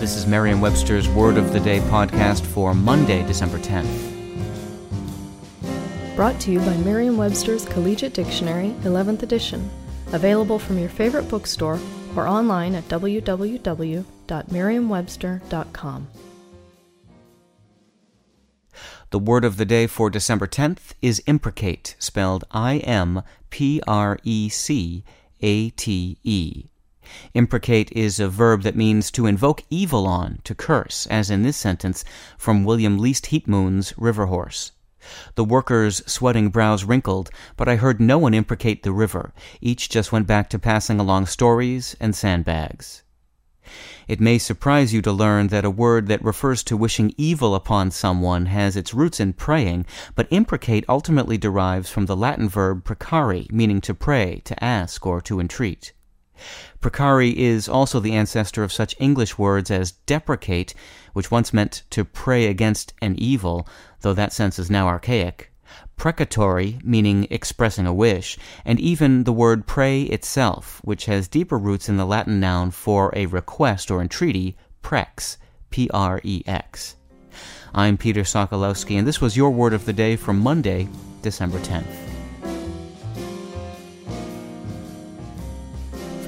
This is Merriam-Webster's Word of the Day podcast for Monday, December 10th. Brought to you by Merriam-Webster's Collegiate Dictionary, 11th edition. Available from your favorite bookstore or online at www.merriam-webster.com. The word of the day for December 10th is imprecate, spelled I M P R E C A T E. Imprecate is a verb that means to invoke evil on, to curse, as in this sentence from William Least Heatmoon's River Horse. The workers' sweating brows wrinkled, but I heard no one imprecate the river. Each just went back to passing along stories and sandbags. It may surprise you to learn that a word that refers to wishing evil upon someone has its roots in praying, but imprecate ultimately derives from the Latin verb precari, meaning to pray, to ask, or to entreat. Precari is also the ancestor of such English words as deprecate, which once meant to pray against an evil, though that sense is now archaic, precatory, meaning expressing a wish, and even the word pray itself, which has deeper roots in the Latin noun for a request or entreaty, prex, P R E X. I'm Peter Sokolowski, and this was your word of the day for Monday, December 10th.